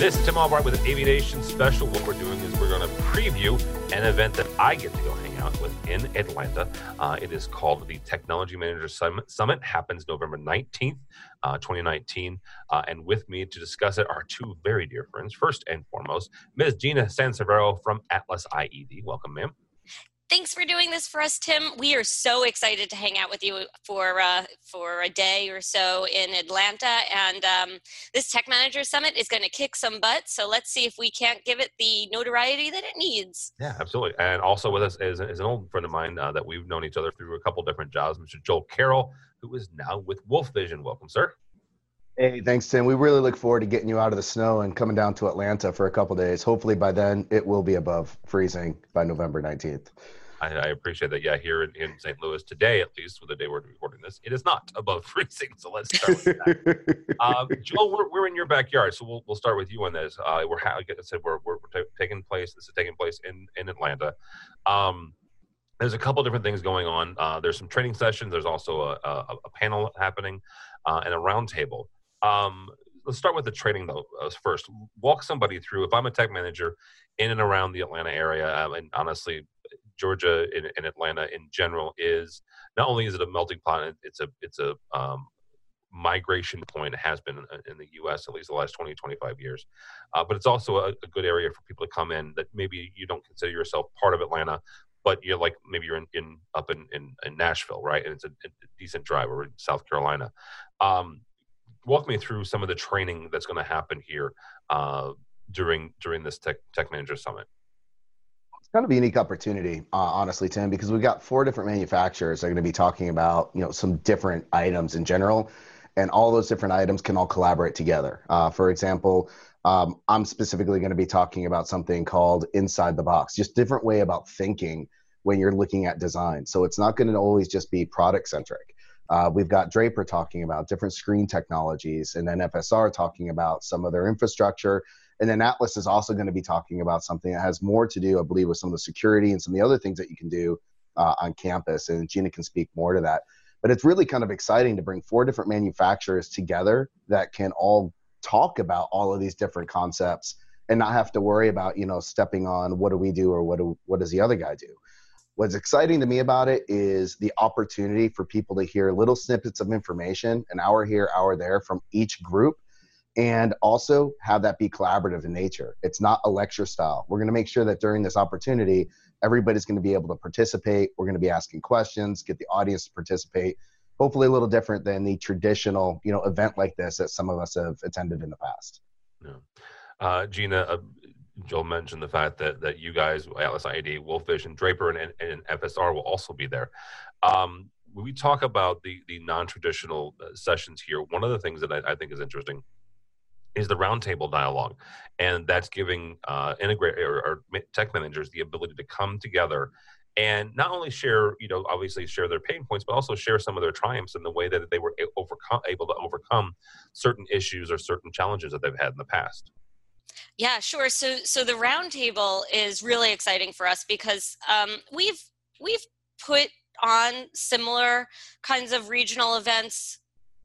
This is Tim Albright with an AVNation Special. What we're doing is we're going to preview an event that I get to go hang out with in Atlanta. Uh, it is called the Technology Manager Summit. Summit happens November 19th, uh, 2019. Uh, and with me to discuss it are two very dear friends. First and foremost, Ms. Gina Sansivero from Atlas IED. Welcome, ma'am. Thanks for doing this for us, Tim. We are so excited to hang out with you for uh, for a day or so in Atlanta, and um, this Tech Manager Summit is going to kick some butt. So let's see if we can't give it the notoriety that it needs. Yeah, absolutely. And also with us is, is an old friend of mine uh, that we've known each other through a couple different jobs, Mr. Joel Carroll, who is now with Wolf Vision. Welcome, sir. Hey, thanks, Tim. We really look forward to getting you out of the snow and coming down to Atlanta for a couple days. Hopefully, by then it will be above freezing by November 19th. I, I appreciate that. Yeah, here in, in St. Louis today, at least with the day we're recording this, it is not above freezing. So let's start with that. uh, Joel, we're, we're in your backyard, so we'll, we'll start with you on this. Uh, we're ha- like I said we're we're, we're ta- taking place. This is taking place in in Atlanta. Um, there's a couple different things going on. Uh, there's some training sessions. There's also a, a, a panel happening uh, and a roundtable. Um, let's start with the training though uh, first. Walk somebody through. If I'm a tech manager in and around the Atlanta area, um, and honestly, Georgia and, and Atlanta in general is not only is it a melting pot, it's a it's a um, migration point. It has been in, the U.S. at least the last 20, 25 years, uh, but it's also a, a good area for people to come in that maybe you don't consider yourself part of Atlanta, but you're like maybe you're in, in up in, in, in Nashville, right? And it's a, a decent drive, or in South Carolina. Um, walk me through some of the training that's going to happen here uh, during during this tech tech manager summit. Kind of a unique opportunity, uh, honestly, Tim, because we've got four different manufacturers that are going to be talking about you know some different items in general, and all those different items can all collaborate together. Uh, for example, um, I'm specifically going to be talking about something called inside the box, just different way about thinking when you're looking at design. So it's not going to always just be product centric. Uh, we've got Draper talking about different screen technologies, and then FSR talking about some of their infrastructure. And then Atlas is also going to be talking about something that has more to do, I believe, with some of the security and some of the other things that you can do uh, on campus. And Gina can speak more to that. But it's really kind of exciting to bring four different manufacturers together that can all talk about all of these different concepts and not have to worry about, you know, stepping on what do we do or what do what does the other guy do. What's exciting to me about it is the opportunity for people to hear little snippets of information, an hour here, hour there from each group, and also have that be collaborative in nature. It's not a lecture style. We're going to make sure that during this opportunity, everybody's going to be able to participate. We're going to be asking questions, get the audience to participate. Hopefully, a little different than the traditional, you know, event like this that some of us have attended in the past. Yeah. Uh, Gina, uh, Joel mentioned the fact that that you guys, Atlas IED, Wolffish, and Draper, and, and, FSR will also be there. Um, when we talk about the the non-traditional uh, sessions here, one of the things that I, I think is interesting is the roundtable dialogue, and that's giving uh, integrate or, or tech managers the ability to come together and not only share, you know, obviously share their pain points, but also share some of their triumphs in the way that they were overcome, able to overcome certain issues or certain challenges that they've had in the past. Yeah, sure. So so the roundtable is really exciting for us because um, we've we've put on similar kinds of regional events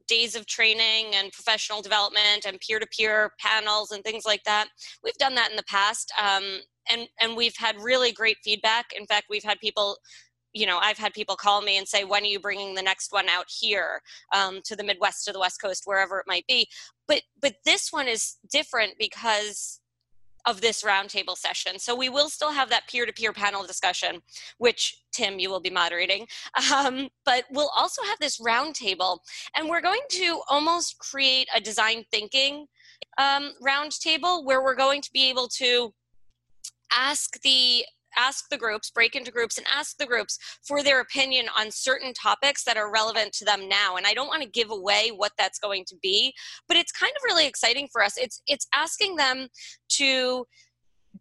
days of training and professional development and peer-to-peer panels and things like that we've done that in the past um, and and we've had really great feedback in fact we've had people you know i've had people call me and say when are you bringing the next one out here um, to the midwest to the west coast wherever it might be but but this one is different because of this roundtable session. So we will still have that peer-to-peer panel discussion, which Tim, you will be moderating. Um, but we'll also have this roundtable, and we're going to almost create a design thinking um, roundtable where we're going to be able to ask the ask the groups, break into groups, and ask the groups for their opinion on certain topics that are relevant to them now. And I don't want to give away what that's going to be, but it's kind of really exciting for us. It's it's asking them to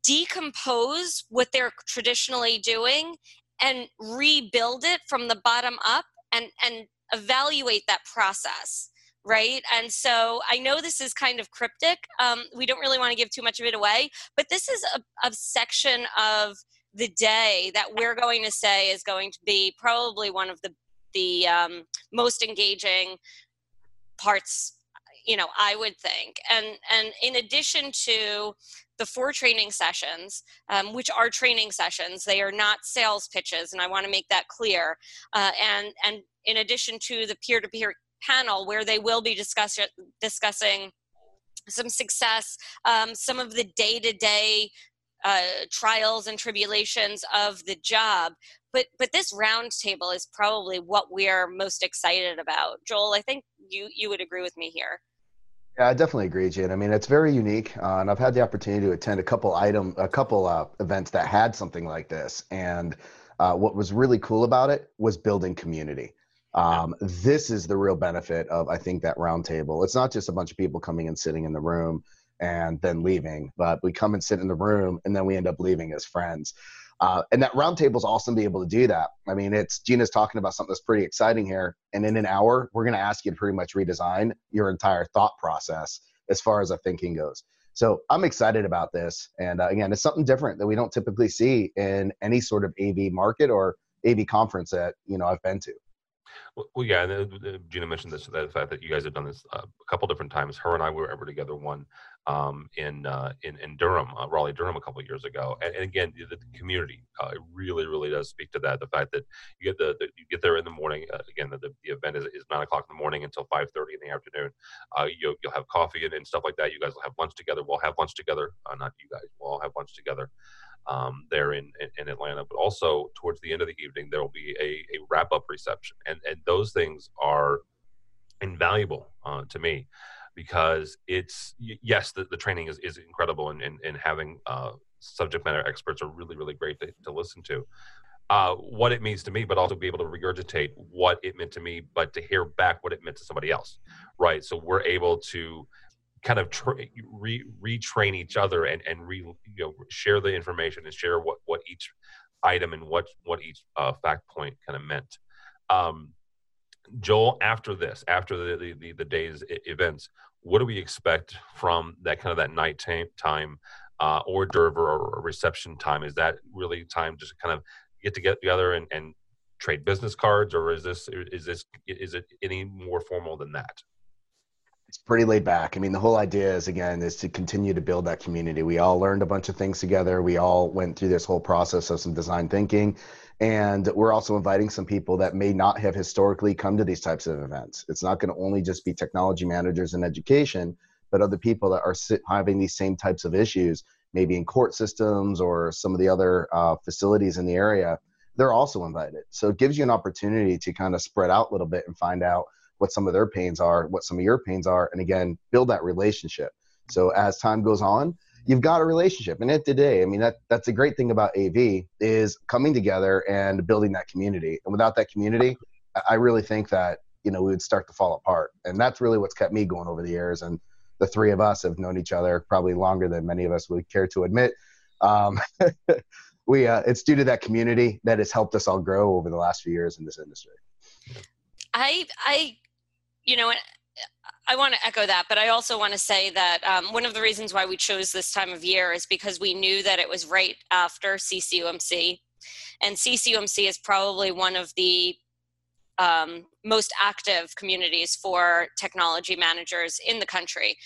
decompose what they're traditionally doing and rebuild it from the bottom up and and evaluate that process right and so i know this is kind of cryptic um, we don't really want to give too much of it away but this is a, a section of the day that we're going to say is going to be probably one of the the um, most engaging parts you know i would think. And and in addition to the four training sessions um, which are training sessions they are not sales pitches and i want to make that clear uh, and and in addition to the peer-to-peer panel where they will be discuss- discussing some success um, some of the day-to-day uh, trials and tribulations of the job but but this roundtable is probably what we're most excited about joel i think you you would agree with me here yeah, I definitely agree, Jen. I mean, it's very unique, uh, and I've had the opportunity to attend a couple item, a couple uh, events that had something like this. And uh, what was really cool about it was building community. Um, this is the real benefit of, I think, that roundtable. It's not just a bunch of people coming and sitting in the room and then leaving, but we come and sit in the room and then we end up leaving as friends. Uh, and that roundtable is awesome to be able to do that. I mean, it's Gina's talking about something that's pretty exciting here. And in an hour, we're going to ask you to pretty much redesign your entire thought process as far as our thinking goes. So I'm excited about this. And uh, again, it's something different that we don't typically see in any sort of AV market or AV conference that, you know, I've been to. Well, yeah, and uh, Gina mentioned this, the fact that you guys have done this uh, a couple different times. Her and I were ever together one um, in, uh, in in Durham, uh, Raleigh, Durham, a couple years ago. And, and again, the, the community uh, really, really does speak to that. The fact that you get the, the you get there in the morning. Uh, again, the, the event is, is nine o'clock in the morning until five thirty in the afternoon. you, you'll have coffee and, and stuff like that. You guys will have lunch together. We'll have lunch together. not you guys. We'll all have lunch together um, there in, in, in, Atlanta. But also towards the end of the evening, there will be a, a wrap up reception, and and those things are invaluable uh, to me because it's yes, the, the training is, is incredible, and and, and having uh, subject matter experts are really really great to, to listen to. Uh, what it means to me, but also be able to regurgitate what it meant to me, but to hear back what it meant to somebody else, right? So we're able to kind of tra- re- retrain each other and and re you know share the information and share what what each item and what what each uh, fact point kind of meant. Um, Joel, after this, after the the, the, the day's events, what do we expect from that kind of that night time, time uh, hors d'oeuvre or reception time? Is that really time just to kind of get to get together and, and trade business cards, or is this is this is it any more formal than that? It's pretty laid back. I mean, the whole idea is again is to continue to build that community. We all learned a bunch of things together. We all went through this whole process of some design thinking, and we're also inviting some people that may not have historically come to these types of events. It's not going to only just be technology managers in education, but other people that are having these same types of issues, maybe in court systems or some of the other uh, facilities in the area. They're also invited. So it gives you an opportunity to kind of spread out a little bit and find out what some of their pains are, what some of your pains are, and again, build that relationship. So as time goes on, you've got a relationship. And at today, I mean, that that's a great thing about AV is coming together and building that community. And without that community, I really think that you know we would start to fall apart. And that's really what's kept me going over the years. And the three of us have known each other probably longer than many of us would care to admit. Um, we uh, it's due to that community that has helped us all grow over the last few years in this industry. I I you know, I want to echo that, but I also want to say that um, one of the reasons why we chose this time of year is because we knew that it was right after CCUMC. And CCUMC is probably one of the um, most active communities for technology managers in the country.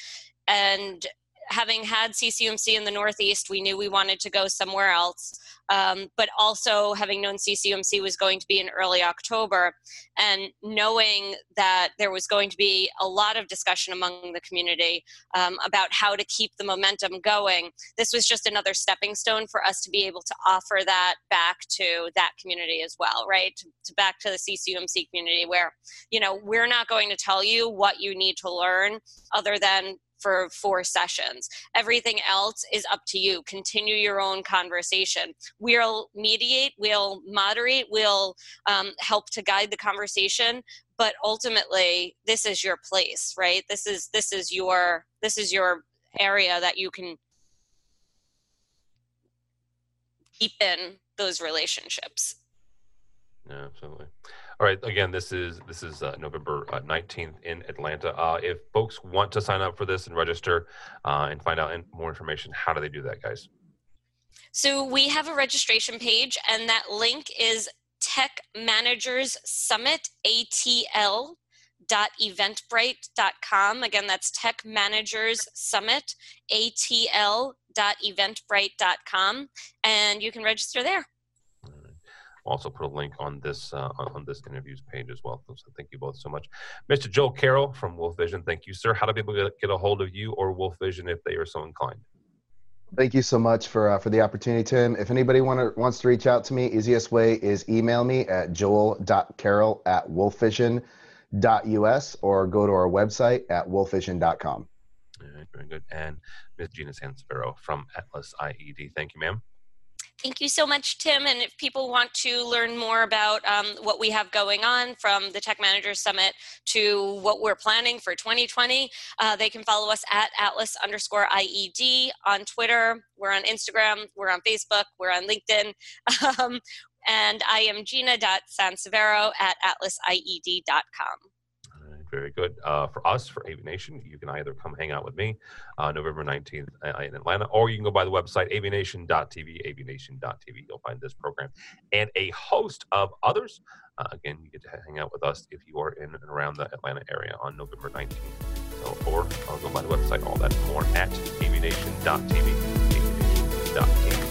And having had CCUMC in the Northeast, we knew we wanted to go somewhere else. Um, but also having known CCUMC was going to be in early October, and knowing that there was going to be a lot of discussion among the community um, about how to keep the momentum going, this was just another stepping stone for us to be able to offer that back to that community as well, right? To, to back to the CCUMC community, where you know we're not going to tell you what you need to learn other than for four sessions. Everything else is up to you. Continue your own conversation. We'll mediate, we'll moderate, we'll um, help to guide the conversation. But ultimately, this is your place, right? This is this is your this is your area that you can deepen those relationships. Yeah, absolutely. All right. Again, this is this is uh, November uh, nineteenth in Atlanta. Uh, if folks want to sign up for this and register uh, and find out more information, how do they do that, guys? So we have a registration page, and that link is Tech Managers Summit ATL eventbrite.com again that's tech managers summit atl dot eventbrite.com and you can register there also put a link on this uh, on this interviews page as well. So thank you both so much, Mr. Joel Carroll from Wolf Vision. Thank you, sir. How do people get, get a hold of you or Wolf Vision if they are so inclined? Thank you so much for uh, for the opportunity, Tim. If anybody want wants to reach out to me, easiest way is email me at joel.carroll at wolfvision.us or go to our website at wolfvision.com. All right, very good. And Ms. Gina Sansivero from Atlas IED. Thank you, ma'am. Thank you so much, Tim. And if people want to learn more about um, what we have going on from the Tech Managers Summit to what we're planning for 2020, uh, they can follow us at Atlas underscore IED on Twitter. We're on Instagram, we're on Facebook, we're on LinkedIn. Um, and I am Gina.Sansivero at atlasied.com very good. Uh, for us, for AVNation, you can either come hang out with me uh, November 19th uh, in Atlanta, or you can go by the website avnation.tv, avnation.tv. You'll find this program and a host of others. Uh, again, you get to hang out with us if you are in and around the Atlanta area on November 19th. So, or I'll go by the website, all that more at avnation.tv, avnation.tv.